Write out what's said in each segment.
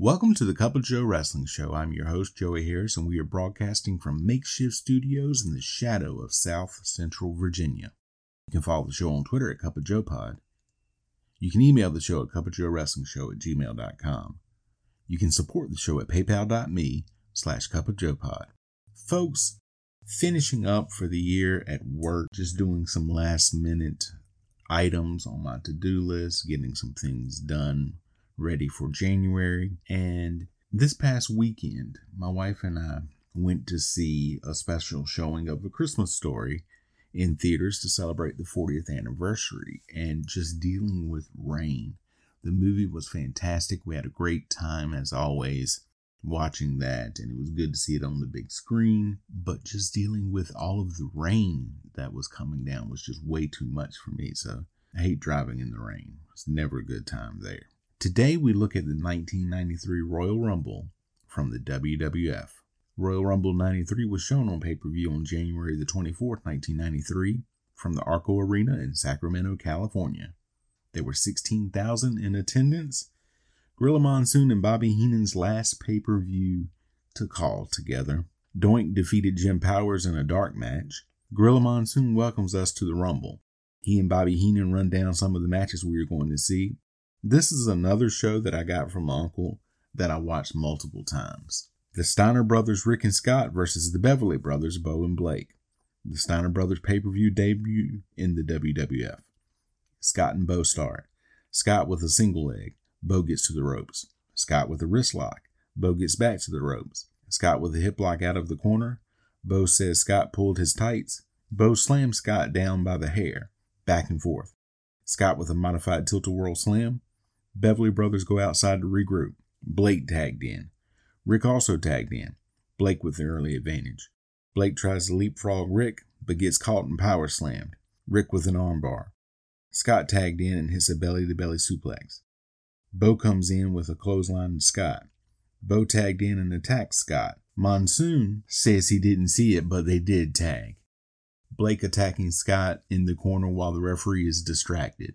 Welcome to the Cup of Joe Wrestling Show. I'm your host, Joey Harris, and we are broadcasting from makeshift studios in the shadow of South Central Virginia. You can follow the show on Twitter at Cup of Joe Pod. You can email the show at cupofjoewrestlingshow at gmail.com. You can support the show at paypal.me slash Cup of Joe Pod. Folks, finishing up for the year at work, just doing some last minute items on my to-do list, getting some things done ready for January. And this past weekend, my wife and I went to see a special showing of A Christmas Story in theaters to celebrate the 40th anniversary and just dealing with rain. The movie was fantastic. We had a great time as always watching that and it was good to see it on the big screen, but just dealing with all of the rain that was coming down was just way too much for me. So I hate driving in the rain. It's never a good time there. Today we look at the 1993 Royal Rumble from the WWF. Royal Rumble 93 was shown on pay-per-view on January the 24th, 1993 from the Arco Arena in Sacramento, California. There were 16,000 in attendance. Gorilla Monsoon and Bobby Heenan's last pay-per-view to call together. Doink defeated Jim Powers in a dark match. Gorilla Monsoon welcomes us to the Rumble. He and Bobby Heenan run down some of the matches we are going to see. This is another show that I got from my uncle that I watched multiple times. The Steiner brothers, Rick and Scott, versus the Beverly brothers, Beau and Blake. The Steiner brothers pay per view debut in the WWF. Scott and Beau start. Scott with a single leg. Beau gets to the ropes. Scott with a wrist lock. Beau gets back to the ropes. Scott with a hip lock out of the corner. Beau says Scott pulled his tights. Beau slams Scott down by the hair. Back and forth. Scott with a modified tilt-a-whirl slam. Beverly Brothers go outside to regroup. Blake tagged in. Rick also tagged in. Blake with the early advantage. Blake tries to leapfrog Rick, but gets caught and power slammed. Rick with an armbar. Scott tagged in and hits a belly to belly suplex. Beau comes in with a clothesline to Scott. Beau tagged in and attacked Scott. Monsoon says he didn't see it, but they did tag. Blake attacking Scott in the corner while the referee is distracted.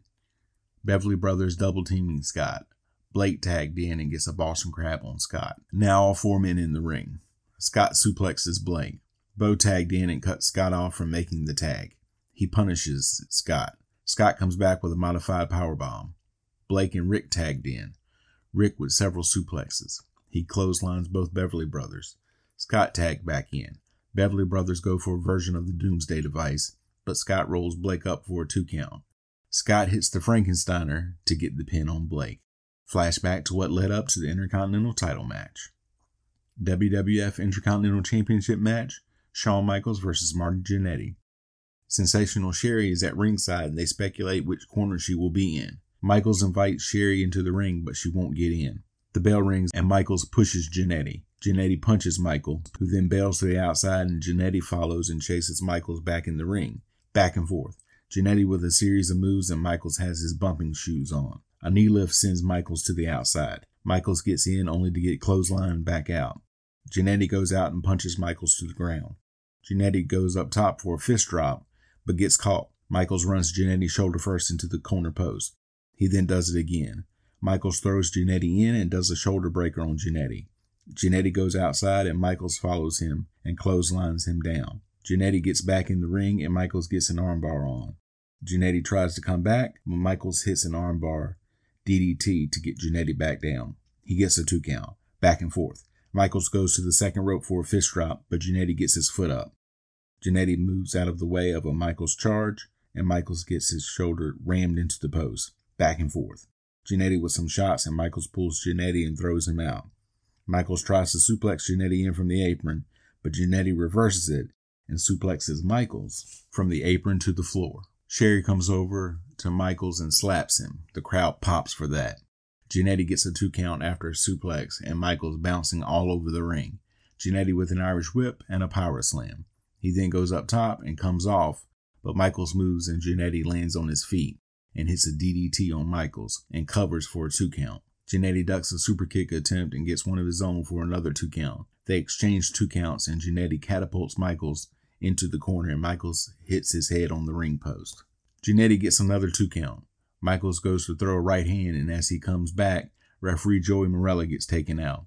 Beverly Brothers double teaming Scott. Blake tagged in and gets a Boston Crab on Scott. Now all four men in the ring. Scott suplexes Blake. Beau tagged in and cut Scott off from making the tag. He punishes Scott. Scott comes back with a modified power bomb. Blake and Rick tagged in. Rick with several suplexes. He clotheslines both Beverly Brothers. Scott tagged back in. Beverly Brothers go for a version of the Doomsday device, but Scott rolls Blake up for a two count. Scott hits the Frankensteiner to get the pin on Blake. Flashback to what led up to the Intercontinental title match. WWF Intercontinental Championship match Shawn Michaels versus Marty Jannetty. Sensational Sherri is at ringside and they speculate which corner she will be in. Michaels invites Sherri into the ring, but she won't get in. The bell rings and Michaels pushes Jannetty. Jannetty punches Michael, who then bails to the outside, and Jannetty follows and chases Michaels back in the ring. Back and forth. Jannetty with a series of moves, and Michaels has his bumping shoes on. A knee lift sends Michaels to the outside. Michaels gets in only to get clotheslined back out. Jannetty goes out and punches Michaels to the ground. Jannetty goes up top for a fist drop, but gets caught. Michaels runs Jannetty shoulder first into the corner post. He then does it again. Michaels throws Jannetty in and does a shoulder breaker on Jannetty. Jannetty goes outside and Michaels follows him and clotheslines him down. Jannetty gets back in the ring and Michaels gets an armbar on. Jannetty tries to come back, Michaels hits an armbar DDT to get Jannetty back down. He gets a two count, back and forth. Michaels goes to the second rope for a fist drop, but Jannetty gets his foot up. Jannetty moves out of the way of a Michaels charge, and Michaels gets his shoulder rammed into the post, back and forth. Jannetty with some shots, and Michaels pulls Jannetty and throws him out. Michaels tries to suplex Jannetty in from the apron, but Jannetty reverses it and suplexes Michaels from the apron to the floor. Sherri comes over to Michaels and slaps him. The crowd pops for that. Jannetty gets a two count after a suplex, and Michaels bouncing all over the ring. Jannetty with an Irish whip and a power slam. He then goes up top and comes off, but Michaels moves and Jannetty lands on his feet and hits a DDT on Michaels and covers for a two count. Jannetty ducks a super kick attempt and gets one of his own for another two count. They exchange two counts and Jannetty catapults Michaels into the corner and Michaels hits his head on the ring post. Jannetty gets another two count. Michaels goes to throw a right hand and as he comes back, referee Joey Marella gets taken out.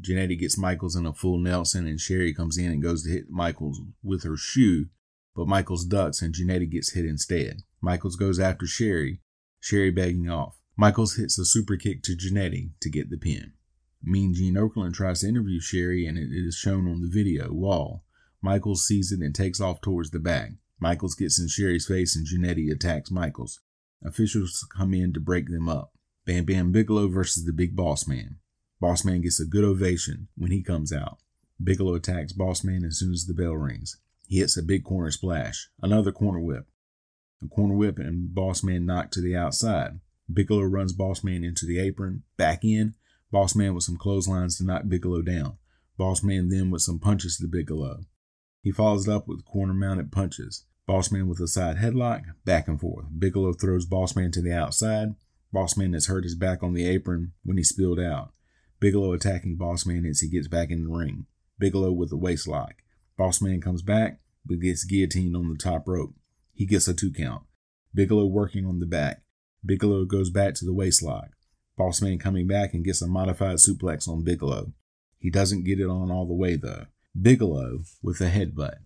Jannetty gets Michaels in a full Nelson and Sherri comes in and goes to hit Michaels with her shoe, but Michaels ducks and Jannetty gets hit instead. Michaels goes after Sherri, Sherri begging off. Michaels hits a super kick to Jannetty to get the pin. Mean Gene Okerlund tries to interview Sherri, and it is shown on the video wall. Michaels sees it and takes off towards the back. Michaels gets in Sherri's face and Jannetty attacks Michaels. Officials come in to break them up. Bam Bam Bigelow versus the Big Boss Man. Boss Man gets a good ovation when he comes out. Bigelow attacks Boss Man as soon as the bell rings. He hits a big corner splash, another corner whip. A corner whip and Boss Man knocked to the outside. Bigelow runs Boss Man into the apron, back in. Boss Man with some clotheslines to knock Bigelow down. Boss Man then with some punches to Bigelow. He follows up with corner mounted punches. Bossman with a side headlock, back and forth. Bigelow throws Bossman to the outside. Bossman has hurt his back on the apron when he spilled out. Bigelow attacking Bossman as he gets back in the ring. Bigelow with a waist lock. Boss Man comes back, but gets guillotined on the top rope. He gets a two count. Bigelow working on the back. Bigelow goes back to the waist lock. Boss Man coming back and gets a modified suplex on Bigelow. He doesn't get it on all the way though. Bigelow with a headbutt.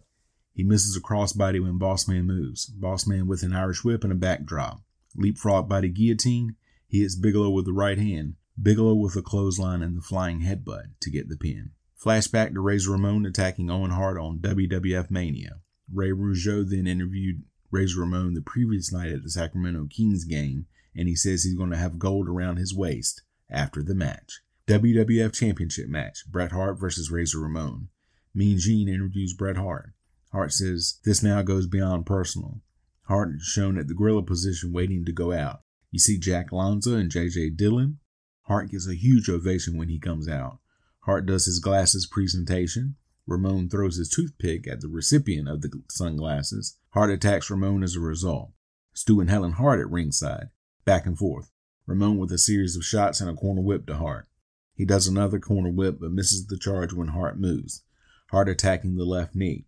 He misses a crossbody when Bossman moves. Bossman with an Irish whip and a backdrop. Leapfrog body guillotine. He hits Bigelow with the right hand. Bigelow with a clothesline and the flying headbutt to get the pin. Flashback to Razor Ramon attacking Owen Hart on WWF Mania. Ray Rougeau then interviewed Razor Ramon the previous night at the Sacramento Kings game, and he says he's going to have gold around his waist after the match. WWF Championship match Bret Hart versus Razor Ramon. Mean Gene interviews Bret Hart. Hart says this now goes beyond personal. Hart is shown at the gorilla position waiting to go out. You see Jack Lanza and JJ Dillon. Hart gets a huge ovation when he comes out. Hart does his glasses presentation. Ramon throws his toothpick at the recipient of the sunglasses. Hart attacks Ramon as a result. Stu and Helen Hart at ringside, back and forth. Ramon with a series of shots and a corner whip to Hart. He does another corner whip but misses the charge when Hart moves. Hart attacking the left knee.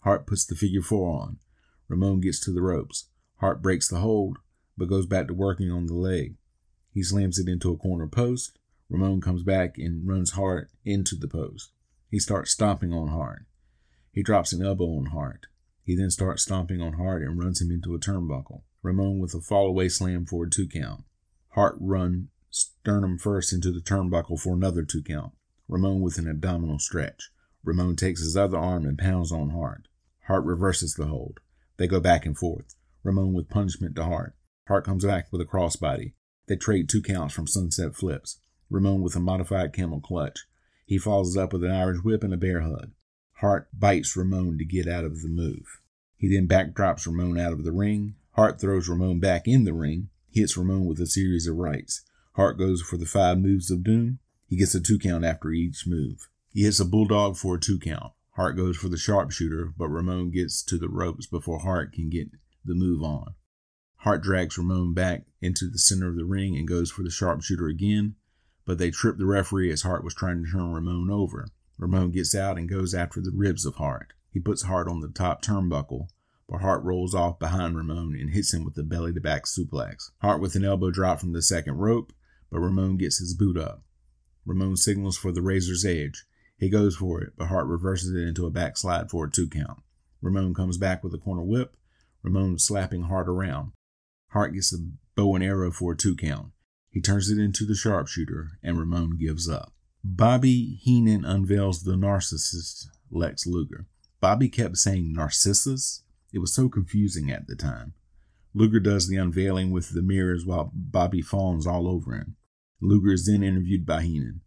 Hart puts the figure four on. Ramon gets to the ropes. Hart breaks the hold, but goes back to working on the leg. He slams it into a corner post. Ramon comes back and runs Hart into the post. He starts stomping on Hart. He drops an elbow on Hart. He then starts stomping on Hart and runs him into a turnbuckle. Ramon with a fallaway slam for a two count. Hart run sternum first into the turnbuckle for another two count. Ramon with an abdominal stretch. Ramon takes his other arm and pounds on Hart. Hart reverses the hold. They go back and forth. Ramon with punishment to Hart. Hart comes back with a crossbody. They trade two counts from sunset flips. Ramon with a modified camel clutch. He follows up with an Irish whip and a bear hug. Hart bites Ramon to get out of the move. He then backdrops Ramon out of the ring. Hart throws Ramon back in the ring. Hits Ramon with a series of rights. Hart goes for the five moves of doom. He gets a two count after each move. He hits a bulldog for a two count. Hart goes for the sharpshooter, but Ramon gets to the ropes before Hart can get the move on. Hart drags Ramon back into the center of the ring and goes for the sharpshooter again, but they trip the referee as Hart was trying to turn Ramon over. Ramon gets out and goes after the ribs of Hart. He puts Hart on the top turnbuckle, but Hart rolls off behind Ramon and hits him with the belly to back suplex. Hart with an elbow drop from the second rope, but Ramon gets his boot up. Ramon signals for the razor's edge. He goes for it, but Hart reverses it into a backslide for a two count. Ramon comes back with a corner whip. Ramon slapping Hart around. Hart gets a bow and arrow for a two count. He turns it into the sharpshooter, and Ramon gives up. Bobby Heenan unveils the narcissist Lex Luger. Bobby kept saying Narcissus. It was so confusing at the time. Luger does the unveiling with the mirrors while Bobby fawns all over him. Luger is then interviewed by Heenan.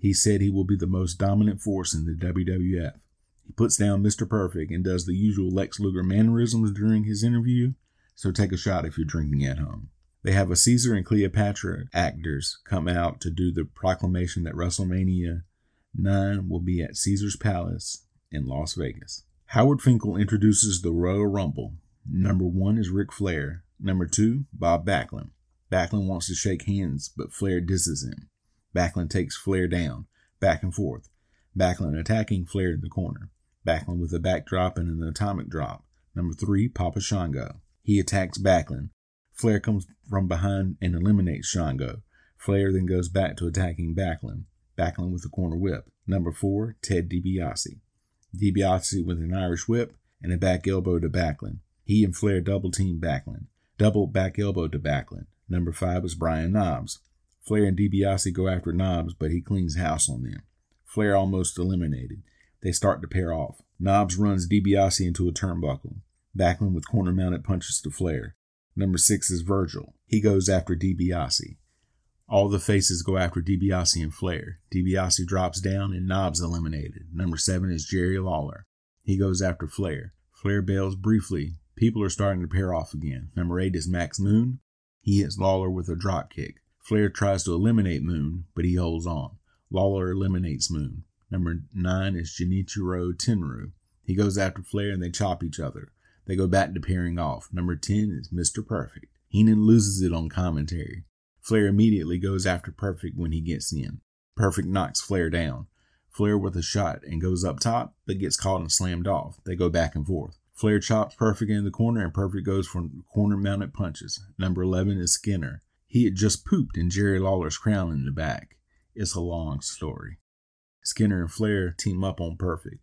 He said he will be the most dominant force in the WWF. He puts down Mr. Perfect and does the usual Lex Luger mannerisms during his interview, so take a shot if you're drinking at home. They have a Caesar and Cleopatra actors come out to do the proclamation that WrestleMania 9 will be at Caesar's Palace in Las Vegas. Howard Finkel introduces the Royal Rumble. Number one is Ric Flair. Number two, Bob Backlund. Backlund wants to shake hands, but Flair disses him. Backlund takes Flair down, back and forth. Backlund attacking Flair in the corner. Backlund with a backdrop and an atomic drop. Number three, Papa Shango. He attacks Backlund. Flair comes from behind and eliminates Shango. Flair then goes back to attacking Backlund. Backlund with a corner whip. Number four, Ted DiBiase. DiBiase with an Irish whip and a back elbow to Backlund. He and Flair double team Backlund. Double back elbow to Backlund. Number five was Brian Knobbs. Flair and DiBiase go after Knobbs, but he cleans house on them. Flair almost eliminated. They start to pair off. Knobbs runs DiBiase into a turnbuckle. Backlund with corner mounted punches to Flair. Number six is Virgil. He goes after DiBiase. All the faces go after DiBiase and Flair. DiBiase drops down and Knobbs eliminated. Number seven is Jerry Lawler. He goes after Flair. Flair bails briefly. People are starting to pair off again. Number eight is Max Moon. He hits Lawler with a drop kick. Flair tries to eliminate Moon, but he holds on. Lawler eliminates Moon. Number nine is Genichiro Tenryu. He goes after Flair and they chop each other. They go back to pairing off. Number 10 is Mr. Perfect. Heenan loses it on commentary. Flair immediately goes after Perfect when he gets in. Perfect knocks Flair down. Flair with a shot and goes up top, but gets caught and slammed off. They go back and forth. Flair chops Perfect in the corner, and Perfect goes for corner mounted punches. Number 11 is Skinner. He had just pooped in Jerry Lawler's crown in the back. It's a long story. Skinner and Flair team up on Perfect.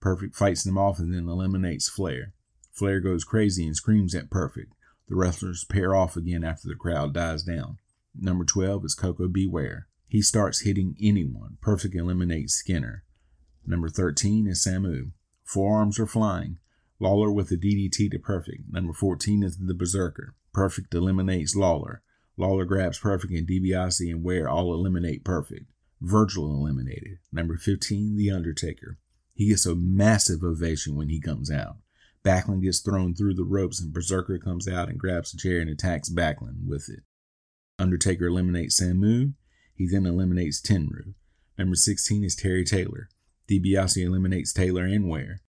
Perfect fights them off and then eliminates Flair. Flair goes crazy and screams at Perfect. The wrestlers pair off again after the crowd dies down. Number 12 is Koko B. Ware. He starts hitting anyone. Perfect eliminates Skinner. Number 13 is Samu. Forearms are flying. Lawler with a DDT to Perfect. Number 14 is the Berserker. Perfect eliminates Lawler. Lawler grabs Perfect and DiBiase and Ware all eliminate Perfect. Virgil eliminated. Number 15, The Undertaker. He gets a massive ovation when he comes out. Backlund gets thrown through the ropes and Berserker comes out and grabs a chair and attacks Backlund with it. Undertaker eliminates Samu. He then eliminates Tenryu. Number 16 is Terry Taylor. DiBiase eliminates Taylor and Ware.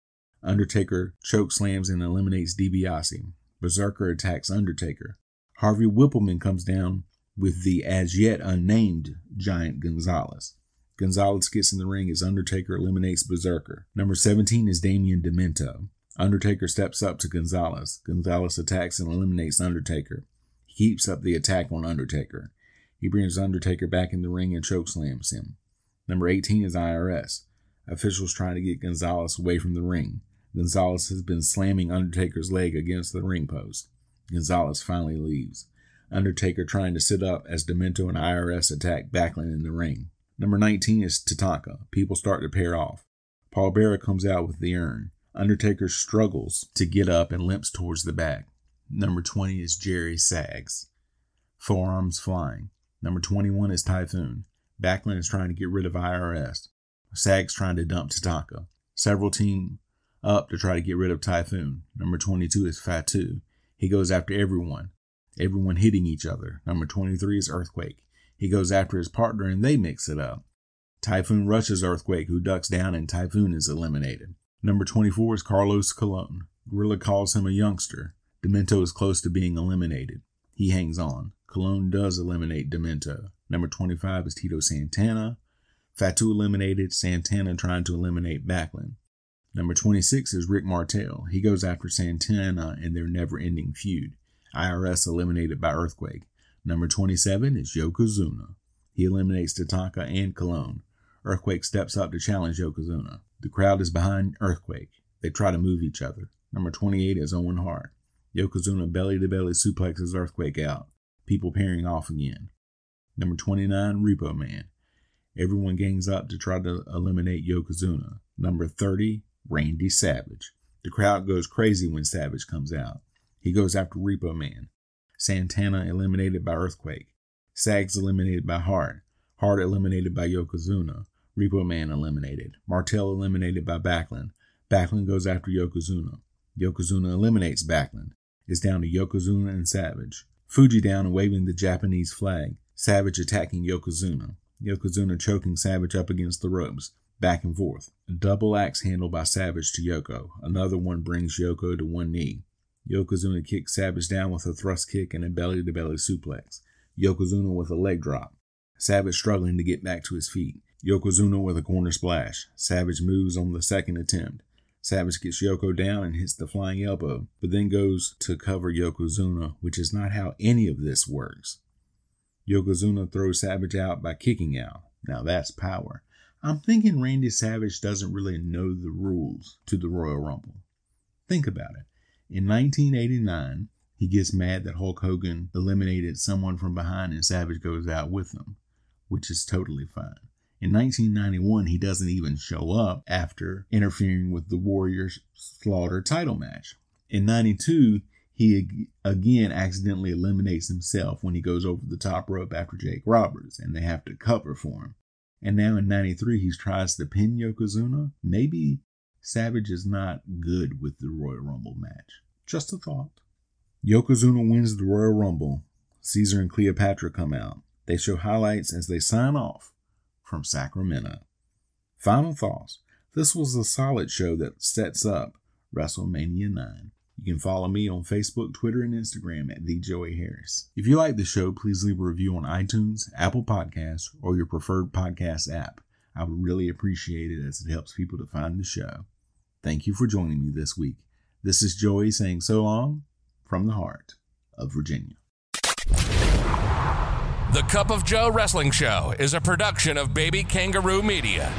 Undertaker choke slams and eliminates DiBiase. Berserker attacks Undertaker. Harvey Wippleman comes down with the as yet unnamed Giant Gonzalez. Gonzalez gets in the ring as Undertaker eliminates Berserker. Number 17 is Damien Demento. Undertaker steps up to Gonzalez. Gonzalez attacks and eliminates Undertaker. He keeps up the attack on Undertaker. He brings Undertaker back in the ring and chokeslams him. Number 18 is IRS. Officials trying to get Gonzalez away from the ring. Gonzalez has been slamming Undertaker's leg against the ring post. Gonzalez finally leaves. Undertaker trying to sit up as Demento and IRS attack Backlund in the ring. Number 19 is Tatanka. People start to pair off. Paul Bearer comes out with the urn. Undertaker struggles to get up and limps towards the back. Number 20 is Jerry Sags. Forearms flying. Number 21 is Typhoon. Backlund is trying to get rid of IRS. Sags trying to dump Tatanka. Several team up to try to get rid of Typhoon. Number 22 is Fatu. He goes after everyone. Everyone hitting each other. Number 23 is Earthquake. He goes after his partner and they mix it up. Typhoon rushes Earthquake, who ducks down, and Typhoon is eliminated. Number 24 is Carlos Colon. Gorilla calls him a youngster. Demento is close to being eliminated. He hangs on. Colon does eliminate Demento. Number 25 is Tito Santana. Fatu eliminated, Santana trying to eliminate Backlund. Number 26 is Rick Martel. He goes after Santana in their never ending feud. IRS eliminated by Earthquake. Number 27 is Yokozuna. He eliminates Tatanka and Colon. Earthquake steps up to challenge Yokozuna. The crowd is behind Earthquake. They try to move each other. Number 28 is Owen Hart. Yokozuna belly to belly suplexes Earthquake out. People pairing off again. Number 29, Repo Man. Everyone gangs up to try to eliminate Yokozuna. Number 30, Randy Savage. The crowd goes crazy when Savage comes out. He goes after Repo Man. Santana eliminated by Earthquake. Sags eliminated by Hart. Hart eliminated by Yokozuna. Repo Man eliminated. Martel eliminated by Backlund. Backlund goes after Yokozuna. Yokozuna eliminates Backlund. It's down to Yokozuna and Savage. Fuji down and waving the Japanese flag. Savage attacking Yokozuna. Yokozuna choking Savage up against the ropes, back and forth. A double axe handle by Savage to Yoko. Another one brings Yoko to one knee. Yokozuna kicks Savage down with a thrust kick and a belly to belly suplex. Yokozuna with a leg drop. Savage struggling to get back to his feet. Yokozuna with a corner splash. Savage moves on the second attempt. Savage gets Yoko down and hits the flying elbow, but then goes to cover Yokozuna, which is not how any of this works. Yokozuna throws Savage out by kicking out. Now that's power. I'm thinking Randy Savage doesn't really know the rules to the Royal Rumble. Think about it. In 1989, he gets mad that Hulk Hogan eliminated someone from behind and Savage goes out with him, which is totally fine. In 1991, he doesn't even show up after interfering with the Warriors Slaughter title match. In 92, he again accidentally eliminates himself when he goes over the top rope after Jake Roberts, and they have to cover for him. And now in 93, he tries to pin Yokozuna. Maybe Savage is not good with the Royal Rumble match. Just a thought. Yokozuna wins the Royal Rumble. Caesar and Cleopatra come out. They show highlights as they sign off from Sacramento. Final thoughts. This was a solid show that sets up WrestleMania 9. You can follow me on Facebook, Twitter, and Instagram at the Joey Harris. If you like the show, please leave a review on iTunes, Apple Podcasts, or your preferred podcast app. I would really appreciate it as it helps people to find the show. Thank you for joining me this week. This is Joey saying so long from the heart of Virginia. The Cup of Joe Wrestling Show is a production of Baby Kangaroo Media.